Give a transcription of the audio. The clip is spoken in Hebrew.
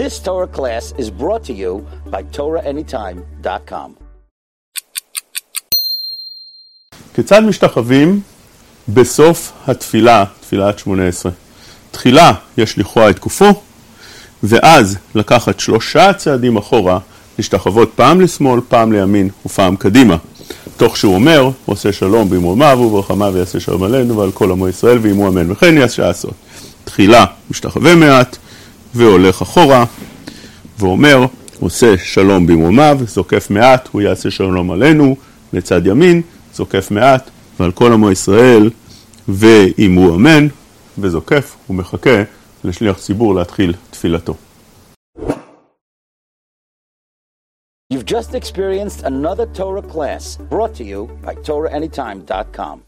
This Torah class is brought to you by TorahAnytime.com. כיצד משתחווים בסוף התפילה, תפילת שמונה עשרה? תחילה יש לכרוע את גופו, ואז לקחת שלושה צעדים אחורה, להשתחוות פעם לשמאל, פעם לימין ופעם קדימה. תוך שהוא אומר, עושה שלום במרומיו וברחמיו ויעשה שלום עלינו ועל כל עמו ישראל ועמו אמן וכן יעשה עשות. תחילה משתחווה מעט והולך אחורה ואומר, עושה שלום במרומיו, זוקף מעט, הוא יעשה שלום עלינו, לצד ימין, זוקף מעט, ועל כל עמו ישראל ועמו אמן, וזוקף ומחכה לשליח ציבור להתחיל תפילתו. You've just experienced another Torah class brought to you by TorahAnytime.com.